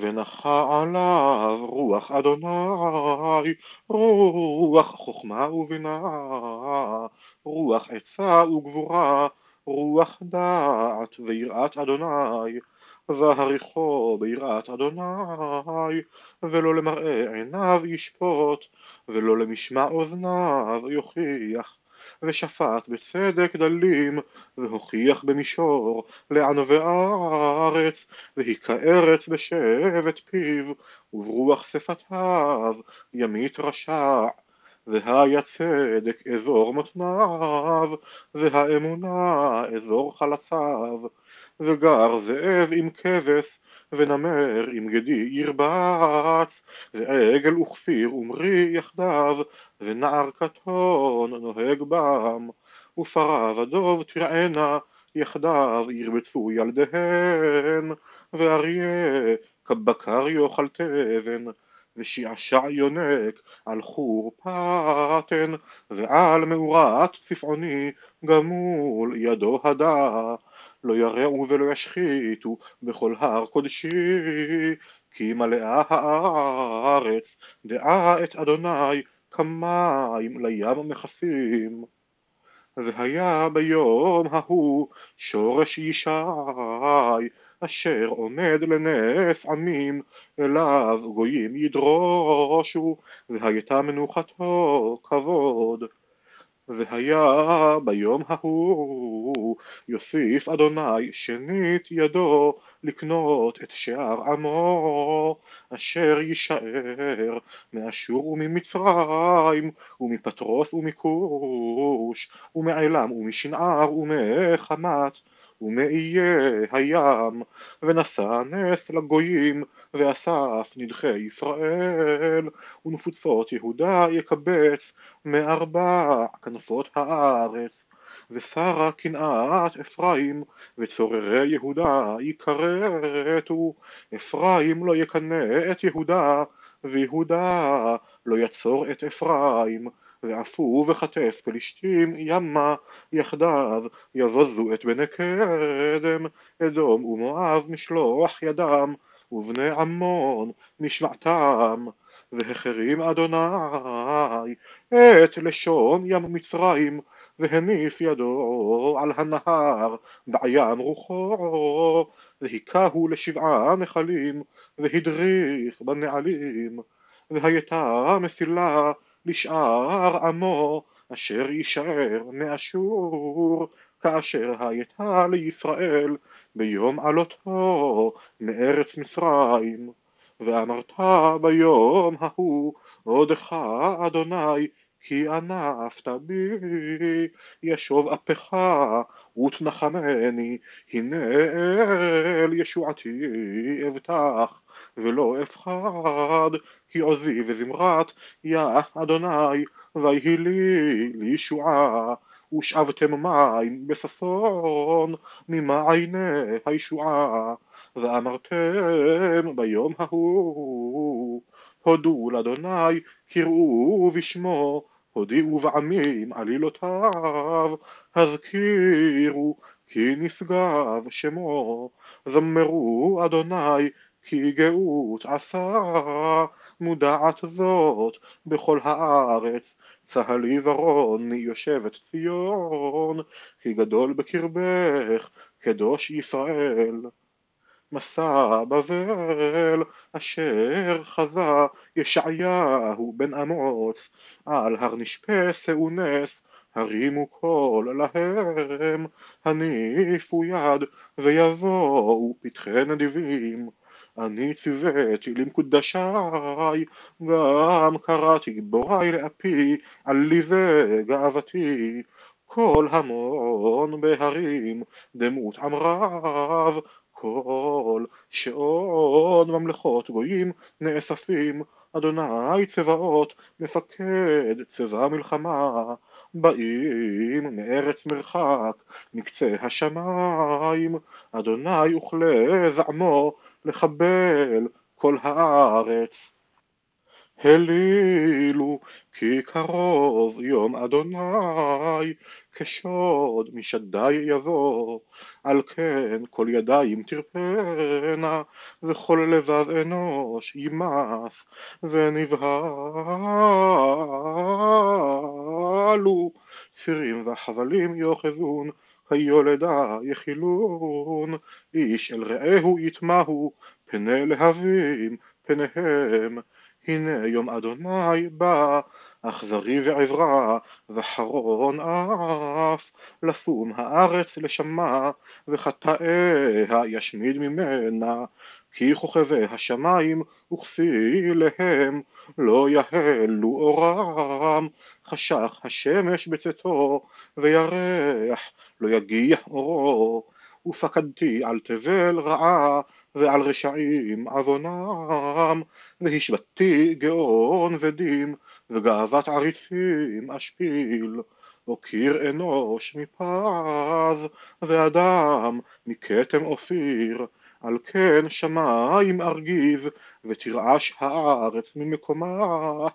ונחה עליו רוח אדוני, רוח חכמה ובינה, רוח עצה וגבורה, רוח דעת ויראת אדוני, והריחו ביראת אדוני, ולא למראה עיניו ישפוט, ולא למשמע אוזניו יוכיח. ושפט בצדק דלים, והוכיח במישור לענבי הארץ, ארץ בשבט פיו, וברוח שפתיו ימית רשע. והיה צדק אזור מותניו, והאמונה אזור חלציו, וגר זאב עם כבש, ונמר עם גדי ירבץ, ועגל וכפיר ומרי יחדיו, ונער קטון נוהג בם, ופרה ודוב תרענה, יחדיו ירבצו ילדיהן, ואריה כבקר יאכל תבן, ושעשע יונק על חור פתן, ועל מאורת צפעוני גמול ידו הדה. לא ירעו ולא ישחיתו בכל הר קודשי, כי מלאה הארץ דעה את אדוני כמים לים מכסים. והיה ביום ההוא שורש ישי אשר עומד לנס עמים אליו גויים ידרושו והייתה מנוחתו כבוד והיה ביום ההוא יוסיף אדוני שנית ידו לקנות את שאר עמו אשר יישאר מאשור וממצרים ומפטרוס ומכוש ומעלם ומשנער ומחמת ומאיי הים, ונשא נס לגויים, ואסף נדחי ישראל, ונפוצות יהודה יקבץ מארבע כנפות הארץ. ושרה קנאת אפרים, וצוררי יהודה יכרתו, אפרים לא יקנא את יהודה, ויהודה לא יצור את אפרים, ועפו וכתף פלישתים ימה יחדיו יבוזו את בני קדם אדום ומואב משלוח ידם ובני עמון משמעתם והחרים אדוני את לשון ים מצרים והניף ידו על הנהר בעיים רוחו והיכהו לשבעה נחלים והדריך בנעלים והייתה מסילה לשאר עמו אשר יישאר מאשור כאשר הייתה לישראל ביום עלותו מארץ מצרים. ואמרת ביום ההוא עודך אדוני כי ענפת בי. ישוב אפך ותנחמני הנה אל ישועתי אבטח ולא אפחד כי עוזי וזמרת יא אדוני ויהי לי לישועה ושאבתם מים בששון ממעייני הישועה. ואמרתם ביום ההוא הודו לאדוני קראו בשמו הודיעו בעמים עלילותיו הזכירו כי נשגב שמו. זמרו אדוני כי גאות עשה מודעת זאת בכל הארץ. צהלי ורוני יושבת ציון כי גדול בקרבך קדוש ישראל. מסע בבל אשר חזה ישעיהו בן אמוץ על הר נשפה שאו נס הרימו קול להם הניפו יד ויבואו פתחי נדיבים אני ציוויתי למקודשי, גם קראתי גיבורי לאפי, עלי וגאוותי. כל המון בהרים, דמות עם רב, כל שעון ממלכות גויים נאספים, אדוני צבאות, מפקד צבא מלחמה, באים מארץ מרחק, מקצה השמיים, אדוני וכלי זעמו, לחבל כל הארץ. הלילו כי קרוב יום אדוני כשוד משדי יבוא על כן כל ידיים תרפנה וכל לבב אנוש יימס ונבהלו. צירים וחבלים יאחזון היולדה יחילון. איש אל רעהו יטמעו פני להבים פניהם הנה יום אדוני בא, אכזרי ועברה, וחרון אף, לפום הארץ לשמה, וחטאיה ישמיד ממנה, כי כוכבי השמיים וכפיליהם לא יהלו אורם, חשך השמש בצאתו, וירח לא יגיע אורו, ופקדתי על תבל רעה ועל רשעים עוונם, והשבתי גאון ודים, וגאוות עריצים אשפיל. אוקיר אנוש מפז, ואדם מכתם אופיר, על כן שמיים ארגיז, ותרעש הארץ ממקומה.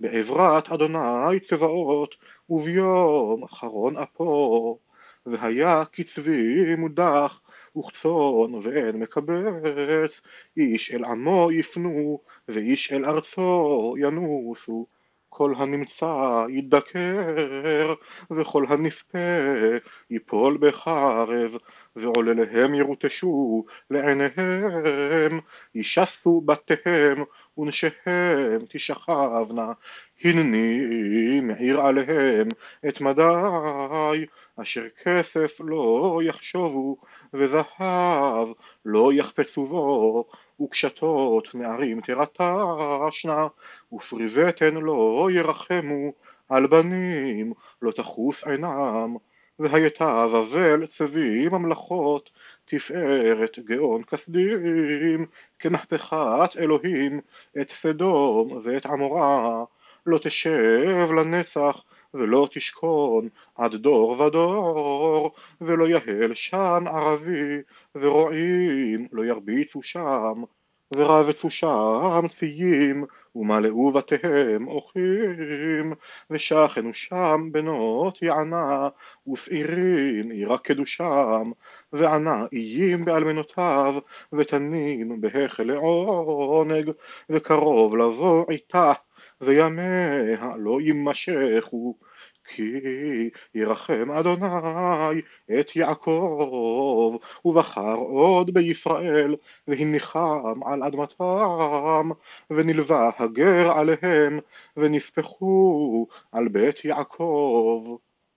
בעברת אדוני צבאות, וביום אחרון אפו. והיה כצבי מודח, וכצאן ואין מקבץ, איש אל עמו יפנו, ואיש אל ארצו ינוסו. כל הנמצא ידקר, וכל הנספה ייפול בחרב, ועולליהם ירוטשו לעיניהם, ישסו בתיהם, ונשיהם תשכבנה, הנני מעיר עליהם את מדי, אשר כסף לא יחשובו, וזהב לא יחפצו בו, וקשתות נערים תרטשנה, ופרי בטן לא ירחמו, על בנים לא תחוס עינם. והייתה בבל צבי ממלכות, תפארת גאון כסדים, כמהפכת אלוהים את סדום ואת עמורה, לא תשב לנצח ולא תשכון עד דור ודור, ולא יהל שם ערבי, ורועים לא ירביצו שם, ורבצו שם ציים, ומלאו בתיהם אוחים, ושכנו שם בנות יענה, ושעירים ירקדו שם, וענה איים באלמנותיו, ותנין בהיכל לעונג, וקרוב לבוא עיתה וימיה לא יימשכו כי ירחם אדוני את יעקב ובחר עוד בישראל והניחם על אדמתם ונלווה הגר עליהם ונספחו על בית יעקב